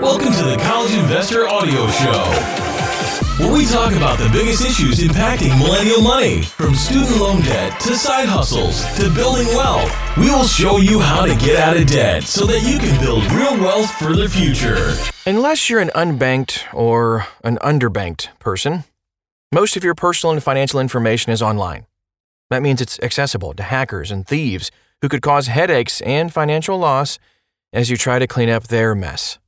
Welcome to the College Investor Audio Show, where we talk about the biggest issues impacting millennial money, from student loan debt to side hustles to building wealth. We will show you how to get out of debt so that you can build real wealth for the future. Unless you're an unbanked or an underbanked person, most of your personal and financial information is online. That means it's accessible to hackers and thieves who could cause headaches and financial loss as you try to clean up their mess.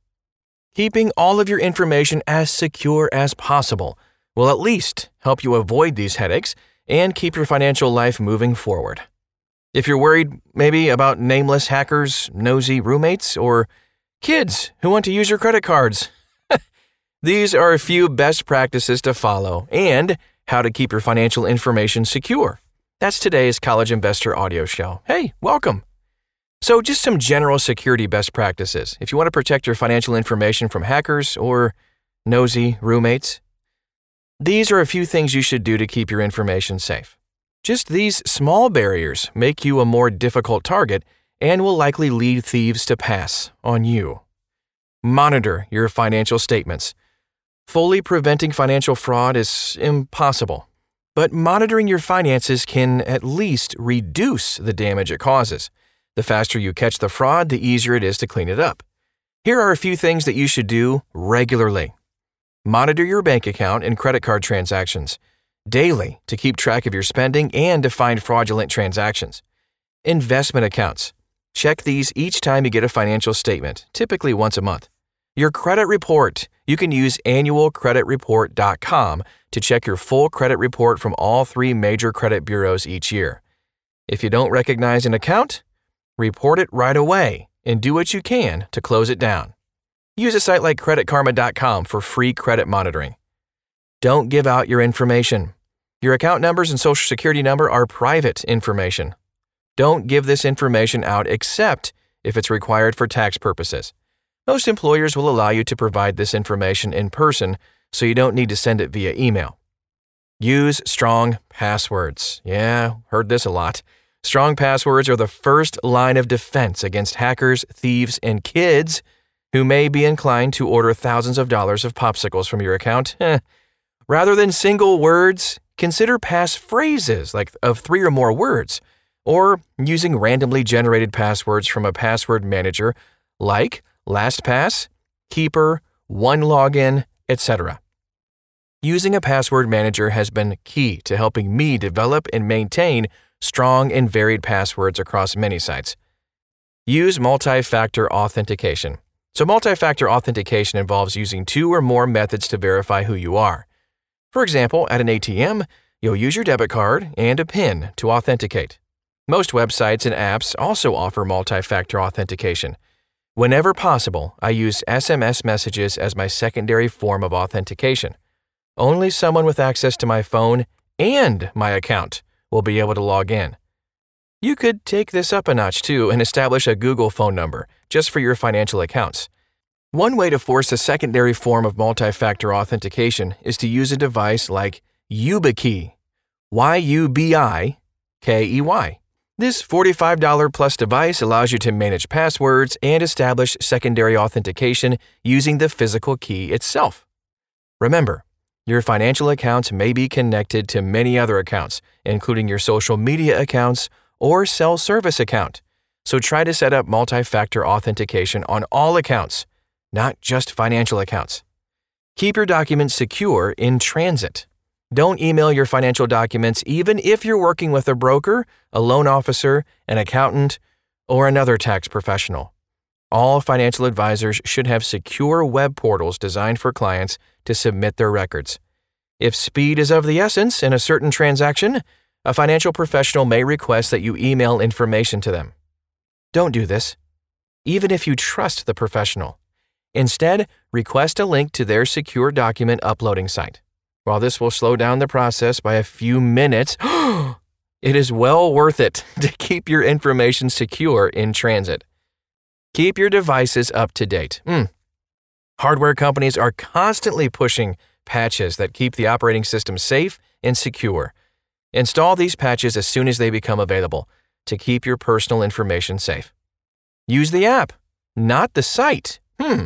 Keeping all of your information as secure as possible will at least help you avoid these headaches and keep your financial life moving forward. If you're worried maybe about nameless hackers, nosy roommates, or kids who want to use your credit cards, these are a few best practices to follow and how to keep your financial information secure. That's today's College Investor Audio Show. Hey, welcome. So, just some general security best practices if you want to protect your financial information from hackers or nosy roommates. These are a few things you should do to keep your information safe. Just these small barriers make you a more difficult target and will likely lead thieves to pass on you. Monitor your financial statements. Fully preventing financial fraud is impossible, but monitoring your finances can at least reduce the damage it causes. The faster you catch the fraud, the easier it is to clean it up. Here are a few things that you should do regularly. Monitor your bank account and credit card transactions daily to keep track of your spending and to find fraudulent transactions. Investment accounts. Check these each time you get a financial statement, typically once a month. Your credit report. You can use annualcreditreport.com to check your full credit report from all three major credit bureaus each year. If you don't recognize an account, report it right away and do what you can to close it down. Use a site like creditkarma.com for free credit monitoring. Don't give out your information. Your account numbers and social security number are private information. Don't give this information out except if it's required for tax purposes. Most employers will allow you to provide this information in person, so you don't need to send it via email. Use strong passwords. Yeah, heard this a lot. Strong passwords are the first line of defense against hackers, thieves, and kids who may be inclined to order thousands of dollars of popsicles from your account. Rather than single words, consider pass phrases like of three or more words, or using randomly generated passwords from a password manager like LastPass, Keeper, OneLogin, etc. Using a password manager has been key to helping me develop and maintain strong and varied passwords across many sites. Use multi factor authentication. So, multi factor authentication involves using two or more methods to verify who you are. For example, at an ATM, you'll use your debit card and a PIN to authenticate. Most websites and apps also offer multi factor authentication. Whenever possible, I use SMS messages as my secondary form of authentication. Only someone with access to my phone and my account will be able to log in. You could take this up a notch too and establish a Google phone number just for your financial accounts. One way to force a secondary form of multi factor authentication is to use a device like YubiKey. Y U B I K E Y. This $45 plus device allows you to manage passwords and establish secondary authentication using the physical key itself. Remember, your financial accounts may be connected to many other accounts, including your social media accounts or cell service account. So try to set up multi factor authentication on all accounts, not just financial accounts. Keep your documents secure in transit. Don't email your financial documents even if you're working with a broker, a loan officer, an accountant, or another tax professional. All financial advisors should have secure web portals designed for clients to submit their records. If speed is of the essence in a certain transaction, a financial professional may request that you email information to them. Don't do this, even if you trust the professional. Instead, request a link to their secure document uploading site. While this will slow down the process by a few minutes, it is well worth it to keep your information secure in transit. Keep your devices up to date. Mm. Hardware companies are constantly pushing patches that keep the operating system safe and secure. Install these patches as soon as they become available to keep your personal information safe. Use the app, not the site. Hmm.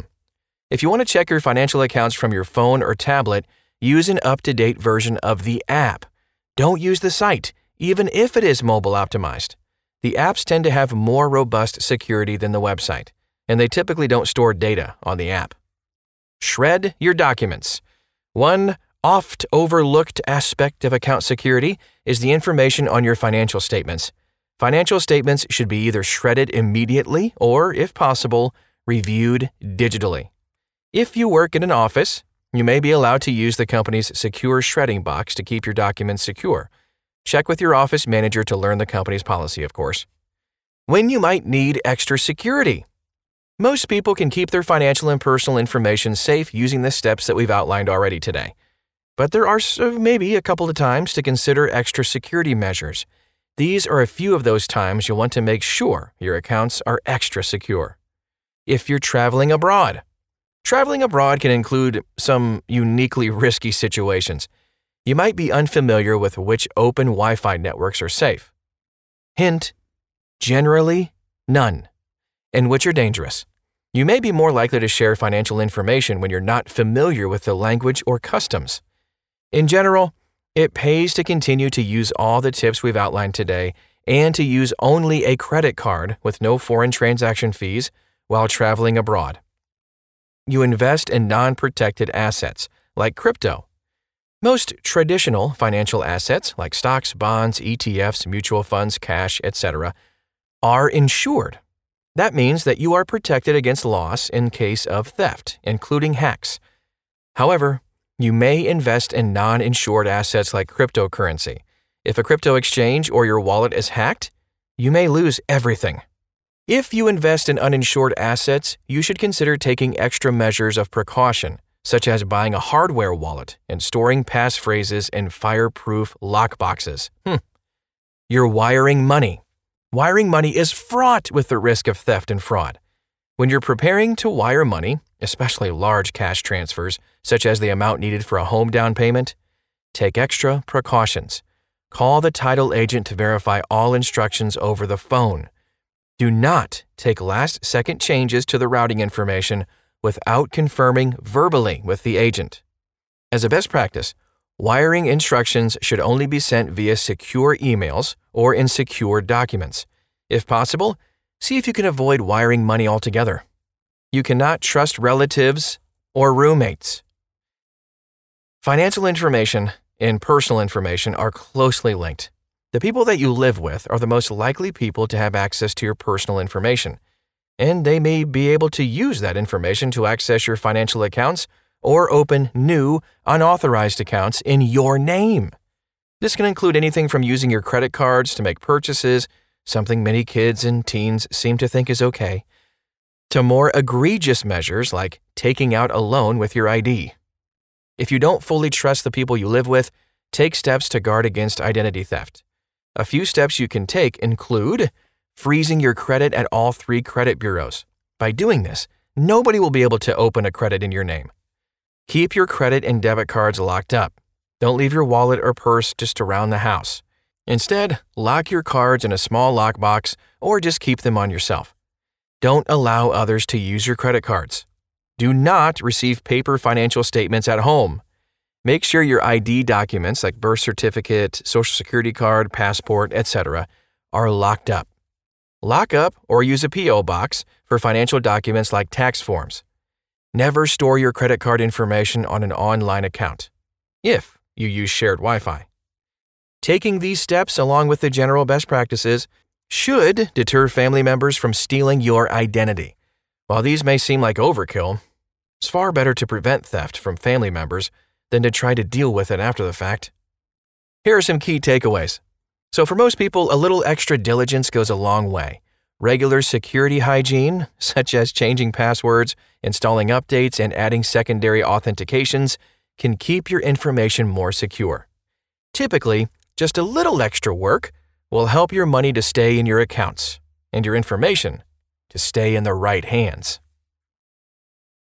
If you want to check your financial accounts from your phone or tablet, use an up to date version of the app. Don't use the site, even if it is mobile optimized. The apps tend to have more robust security than the website, and they typically don't store data on the app. Shred your documents. One oft overlooked aspect of account security is the information on your financial statements. Financial statements should be either shredded immediately or, if possible, reviewed digitally. If you work in an office, you may be allowed to use the company's secure shredding box to keep your documents secure. Check with your office manager to learn the company's policy, of course. When you might need extra security. Most people can keep their financial and personal information safe using the steps that we've outlined already today. But there are maybe a couple of times to consider extra security measures. These are a few of those times you'll want to make sure your accounts are extra secure. If you're traveling abroad, Traveling abroad can include some uniquely risky situations. You might be unfamiliar with which open Wi Fi networks are safe. Hint generally, none, and which are dangerous. You may be more likely to share financial information when you're not familiar with the language or customs. In general, it pays to continue to use all the tips we've outlined today and to use only a credit card with no foreign transaction fees while traveling abroad you invest in non protected assets, like crypto. Most traditional financial assets, like stocks, bonds, ETFs, mutual funds, cash, etc., are insured. That means that you are protected against loss in case of theft, including hacks. However, you may invest in non insured assets like cryptocurrency. If a crypto exchange or your wallet is hacked, you may lose everything. If you invest in uninsured assets, you should consider taking extra measures of precaution, such as buying a hardware wallet and storing passphrases in fireproof lockboxes. Hmm. You're wiring money. Wiring money is fraught with the risk of theft and fraud. When you're preparing to wire money, especially large cash transfers, such as the amount needed for a home down payment, take extra precautions. Call the title agent to verify all instructions over the phone. Do not take last second changes to the routing information without confirming verbally with the agent. As a best practice, wiring instructions should only be sent via secure emails or in secure documents. If possible, see if you can avoid wiring money altogether. You cannot trust relatives or roommates. Financial information and personal information are closely linked. The people that you live with are the most likely people to have access to your personal information, and they may be able to use that information to access your financial accounts or open new, unauthorized accounts in your name. This can include anything from using your credit cards to make purchases, something many kids and teens seem to think is okay, to more egregious measures like taking out a loan with your ID. If you don't fully trust the people you live with, take steps to guard against identity theft. A few steps you can take include freezing your credit at all three credit bureaus. By doing this, nobody will be able to open a credit in your name. Keep your credit and debit cards locked up. Don't leave your wallet or purse just around the house. Instead, lock your cards in a small lockbox or just keep them on yourself. Don't allow others to use your credit cards. Do not receive paper financial statements at home. Make sure your ID documents like birth certificate, social security card, passport, etc. are locked up. Lock up or use a PO box for financial documents like tax forms. Never store your credit card information on an online account if you use shared Wi-Fi. Taking these steps along with the general best practices should deter family members from stealing your identity. While these may seem like overkill, it's far better to prevent theft from family members than to try to deal with it after the fact. Here are some key takeaways. So, for most people, a little extra diligence goes a long way. Regular security hygiene, such as changing passwords, installing updates, and adding secondary authentications, can keep your information more secure. Typically, just a little extra work will help your money to stay in your accounts and your information to stay in the right hands.